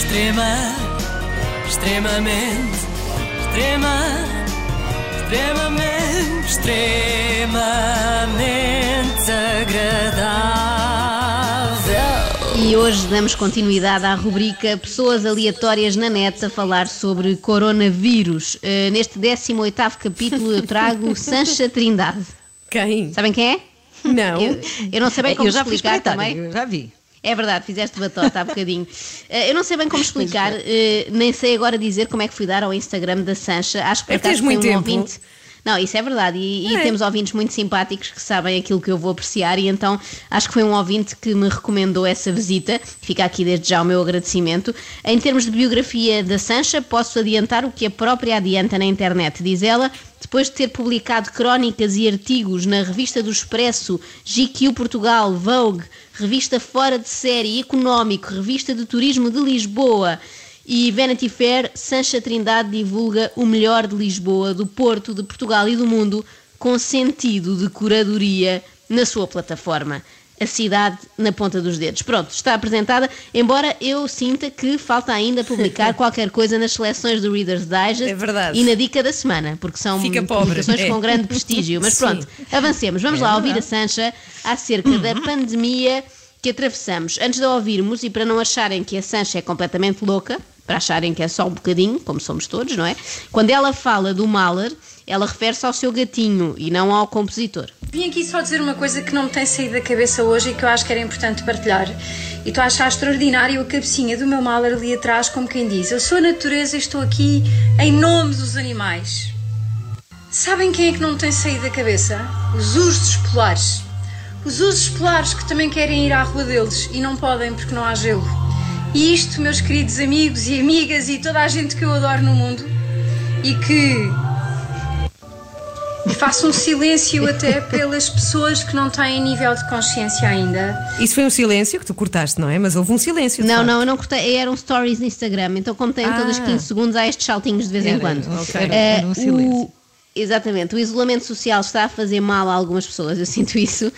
Extrema, extremamente, extrema, extremamente, extremamente agradável. E hoje damos continuidade à rubrica Pessoas Aleatórias na Net a falar sobre coronavírus. Uh, neste 18 capítulo eu trago Sancha Trindade. Quem? Sabem quem é? Não. Eu, eu não sei bem como eu já fui explicar também. eu já vi. É verdade, fizeste batota há bocadinho. Eh, eu não sei bem como explicar, eh, nem sei agora dizer como é que fui dar ao Instagram da Sancha. Acho que por É acaso um tempo. ouvinte. Não, isso é verdade. E, e É. temos ouvintes muito simpáticos que sabem aquilo que eu vou apreciar, e então acho que foi um ouvinte que me recomendou essa visita. Fica aqui desde já o meu agradecimento. Em termos de biografia da Sancha, posso adiantar o que a própria adianta na internet. Diz ela. Depois de ter publicado crónicas e artigos na revista do Expresso, GQ Portugal, Vogue, revista Fora de Série, Económico, revista de Turismo de Lisboa e Vanity Fair, Sancha Trindade divulga o melhor de Lisboa, do Porto, de Portugal e do mundo, com sentido de curadoria na sua plataforma. A cidade na ponta dos dedos. Pronto, está apresentada, embora eu sinta que falta ainda publicar qualquer coisa nas seleções do Reader's Digest É verdade. e na dica da semana, porque são Fica publicações é. com grande prestígio. Mas Sim. pronto, avancemos. Vamos lá ouvir a Sancha acerca da pandemia que atravessamos. Antes de a ouvirmos, e para não acharem que a Sancha é completamente louca, para acharem que é só um bocadinho, como somos todos, não é? Quando ela fala do Mahler, ela refere-se ao seu gatinho e não ao compositor. Vim aqui só dizer uma coisa que não me tem saído da cabeça hoje e que eu acho que era importante partilhar. E estou a achar extraordinário a cabecinha do meu Mahler ali atrás, como quem diz: Eu sou a natureza e estou aqui em nome dos animais. Sabem quem é que não me tem saído da cabeça? Os ursos polares. Os ursos polares que também querem ir à rua deles e não podem porque não há gelo. E isto, meus queridos amigos e amigas e toda a gente que eu adoro no mundo e que Faço um silêncio até pelas pessoas que não têm nível de consciência ainda. Isso foi um silêncio que tu cortaste, não é? Mas houve um silêncio. Não, facto. não, eu não cortei, eram stories no Instagram, então como tem todos os Ah. 15 segundos, há estes saltinhos de vez em Era, quando. ok. Era, Eh, era um silêncio. o- exatamente, o isolamento social está a fazer mal a algumas pessoas, eu sinto isso.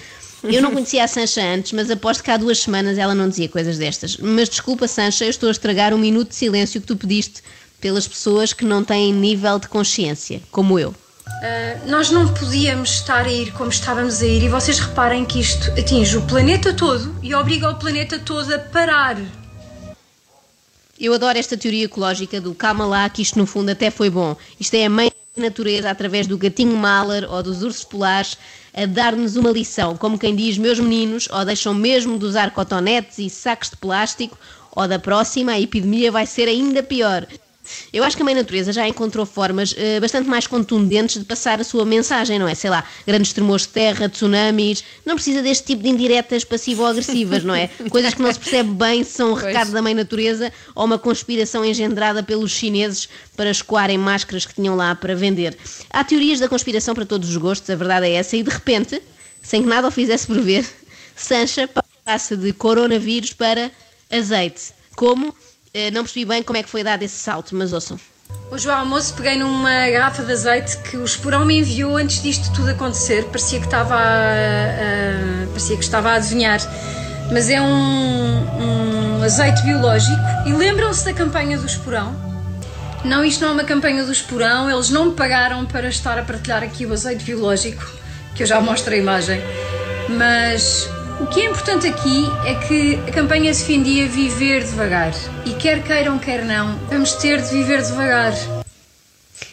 Eu não conhecia a Sancha antes, mas aposto que há duas semanas ela não dizia coisas destas. Mas desculpa, Sancha, eu estou a estragar um minuto de silêncio que tu pediste pelas pessoas que não têm nível de consciência, como eu. Uh, nós não podíamos estar a ir como estávamos a ir, e vocês reparem que isto atinge o planeta todo e obriga o planeta todo a parar. Eu adoro esta teoria ecológica do calma lá, que isto no fundo até foi bom. Isto é a mãe natureza, através do gatinho Mahler ou dos ursos polares, a dar-nos uma lição. Como quem diz, meus meninos, ou deixam mesmo de usar cotonetes e sacos de plástico, ou da próxima a epidemia vai ser ainda pior. Eu acho que a Mãe Natureza já encontrou formas eh, bastante mais contundentes de passar a sua mensagem, não é? Sei lá, grandes tremores de terra, tsunamis. Não precisa deste tipo de indiretas passivo-agressivas, não é? Coisas que não se percebe bem se são um recado da Mãe Natureza ou uma conspiração engendrada pelos chineses para escoarem máscaras que tinham lá para vender. Há teorias da conspiração para todos os gostos, a verdade é essa, e de repente, sem que nada o fizesse prever, Sancha passa de coronavírus para azeite. Como? Eh, não percebi bem como é que foi dado esse salto, mas ouçam. Hoje ao almoço peguei numa garrafa de azeite que o Esporão me enviou antes disto tudo acontecer. Parecia que estava a, a- parecia que estava a adivinhar. Mas é um, um azeite biológico. E lembram-se da campanha do Esporão? Não, isto não é uma campanha do Esporão. Eles não me pagaram para estar a partilhar aqui o azeite biológico, que eu já mostro a imagem. Mas o que é importante aqui é que a campanha defendia viver devagar. E quer queiram, quer não, vamos ter de viver devagar.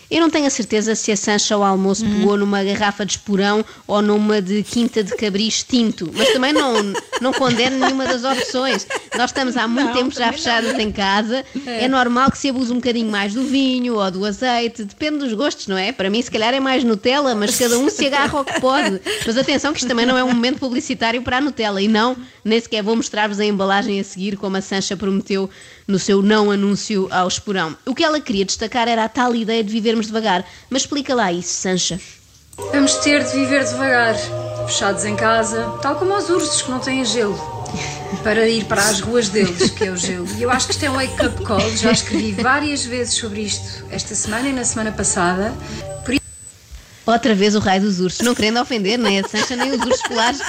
Eu não tenho a certeza se a Sancha ao almoço pegou numa garrafa de esporão ou numa de quinta de cabris tinto, mas também não, não condeno nenhuma das opções. Nós estamos há muito tempo já fechados em casa, é. normal que se abuse um bocadinho mais do vinho ou do azeite, depende dos gostos, não é? Para mim, se calhar é mais Nutella, mas cada um se agarra ao que pode. Mas atenção, que isto também não é um momento publicitário para a Nutella, e não, nem sequer vou mostrar-vos a embalagem a seguir, como a Sancha prometeu no seu não anúncio ao esporão. O que ela queria destacar era a tal ideia de vivermos devagar. Mas explica lá isso, Sancha. Vamos ter de viver devagar, fechados em casa, tal como os ursos que não têm gelo, para ir para as ruas deles, que é o gelo. E eu acho que isto é um wake-up call, já escrevi várias vezes sobre isto esta semana e na semana passada. Por Outra vez o raio dos ursos, não querendo ofender nem a Sancha nem os ursos polares,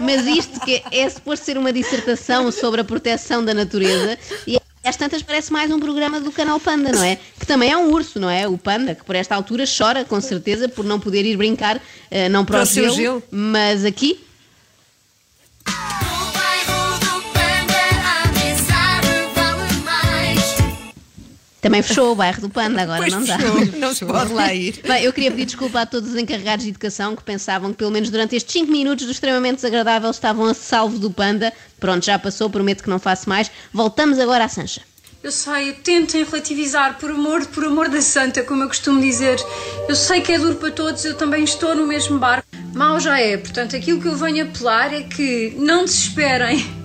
mas isto que é suposto ser uma dissertação sobre a proteção da natureza e às tantas parece mais um programa do canal Panda, não é? Que também é um urso, não é? O Panda, que por esta altura chora com certeza por não poder ir brincar, eh, não para, Para o gelo, gelo. mas aqui também fechou o bairro do Panda, agora Pois não dá. fechou, não se pode lá ir. Bem, eu queria pedir desculpa a todos os encarregados de educação que pensavam que pelo menos durante estes 5 minutos do extremamente desagradável estavam a salvo do Panda. Pronto, já passou, prometo que não faço mais. Voltamos agora à Sancha. Eu sei, tentem relativizar, por amor, por amor da santa, como eu costumo dizer. Eu sei que é duro para todos, eu também estou no mesmo barco. Mal já é, portanto, aquilo que eu venho apelar é que não desesperem.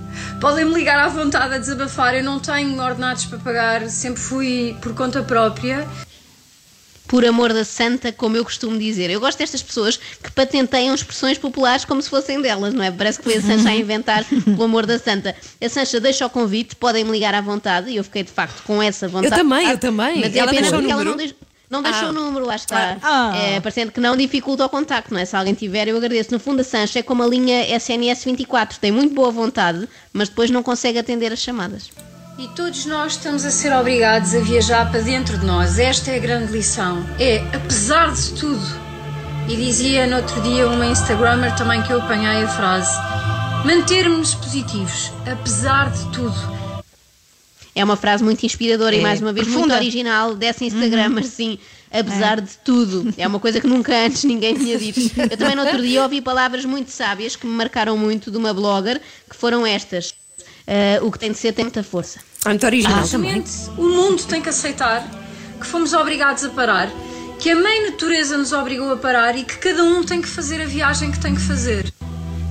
Podem me ligar à vontade a desabafar, eu não tenho ordenados para pagar, sempre fui por conta própria. Por amor da santa, como eu costumo dizer. Eu gosto destas pessoas que patenteiam expressões populares como se fossem delas, não é? Parece que foi a Sancha a inventar pelo amor da santa. A Sancha deixa o convite, podem me ligar à vontade e eu fiquei de facto com essa vontade. Eu também, eu também. Mas é Ela pena deixou o porque ela não deixou. Não deixou Ah. o número, lá está. Ah. É, parecendo que não dificulta o contacto, não é? Se alguém tiver, eu agradeço. No fundo, a Sancha é como a linha SNS 24, tem muito boa vontade, mas depois não consegue atender as chamadas. E todos nós estamos a ser obrigados a viajar para dentro de nós. Esta é a grande lição. É, apesar de tudo, e dizia no outro dia uma Instagrammer também que eu apanhei a frase, mantermos-nos positivos, apesar de tudo. É uma frase muito inspiradora e É, mais uma vez muito profunda. original dessa Instagram, assim, apesar de tudo. É uma coisa que nunca antes ninguém tinha dito. Eu também no outro dia ouvi palavras muito sábias que me marcaram muito de uma blogger, que foram estas. Ah, o que tem de ser tem muita força. Ah, muito original também. Simplesmente o mundo tem que aceitar que fomos obrigados a parar, que a mãe natureza nos obrigou a parar e que cada um tem que fazer a viagem que tem que fazer.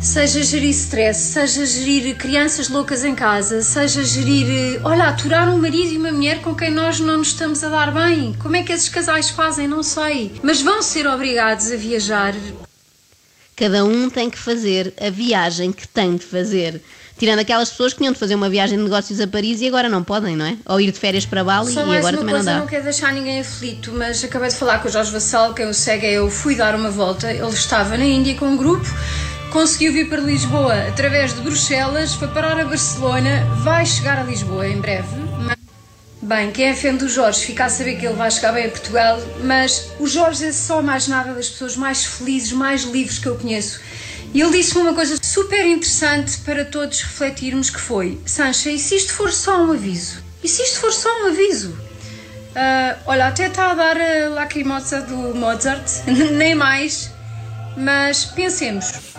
Seja gerir stress, seja gerir crianças loucas em casa, seja gerir, olha, aturar um marido e uma mulher com quem nós não nos estamos a dar bem. Como é que esses casais fazem? Não sei. Mas vão ser obrigados a viajar. Cada um tem que fazer a viagem que tem de fazer. Tirando aquelas pessoas que tinham de fazer uma viagem de negócios a Paris e agora não podem, não é? Ou ir de férias para Bali Só e mais agora também coisa, não não, dá. quero deixar ninguém aflito, mas acabei de falar com o Jorge Vassal, quem o segue, eu fui dar uma volta. Ele estava na Índia com um grupo, conseguiu vir para Lisboa através de Bruxelas, foi parar a Barcelona, vai chegar a Lisboa em breve. Mas- Bem, quem é fã do Jorge fica a saber que ele vai chegar bem a Portugal, mas o Jorge é só mais nada das pessoas mais felizes, mais livres que eu conheço. E ele disse-me uma coisa super interessante para todos refletirmos que foi Sancha, e se isto for só um aviso? E se isto for só um aviso? Ah, olha, até está a dar a lacrimosa do Mozart, nem mais, mas pensemos.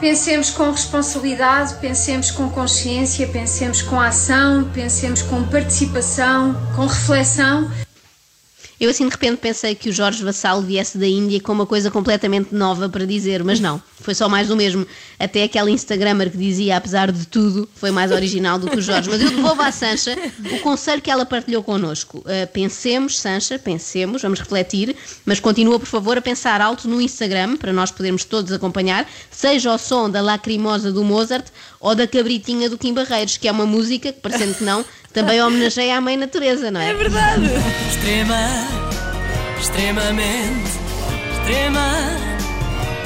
Pensemos com responsabilidade, pensemos com consciência, pensemos com ação, pensemos com participação, com reflexão. Eu assim de repente pensei que o Jorge Vassal viesse da Índia com uma coisa completamente nova para dizer, mas não, foi só mais do mesmo. Até aquela Instagrammer que dizia, apesar de tudo, foi mais original do que o Jorge. Mas eu devolvo à Sancha o conselho que ela partilhou connosco. Uh, pensemos, Sancha, pensemos, vamos refletir, mas continua, por favor, a pensar alto no Instagram, para nós podermos todos acompanhar, seja o som da lacrimosa do Mozart ou da cabritinha do Kim Barreiros, que é uma música que, parecendo que não, também homenageia a mãe natureza, não é? É verdade. Extrema, extremamente, extrema,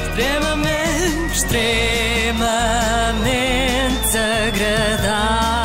extremamente, extremamente agradável.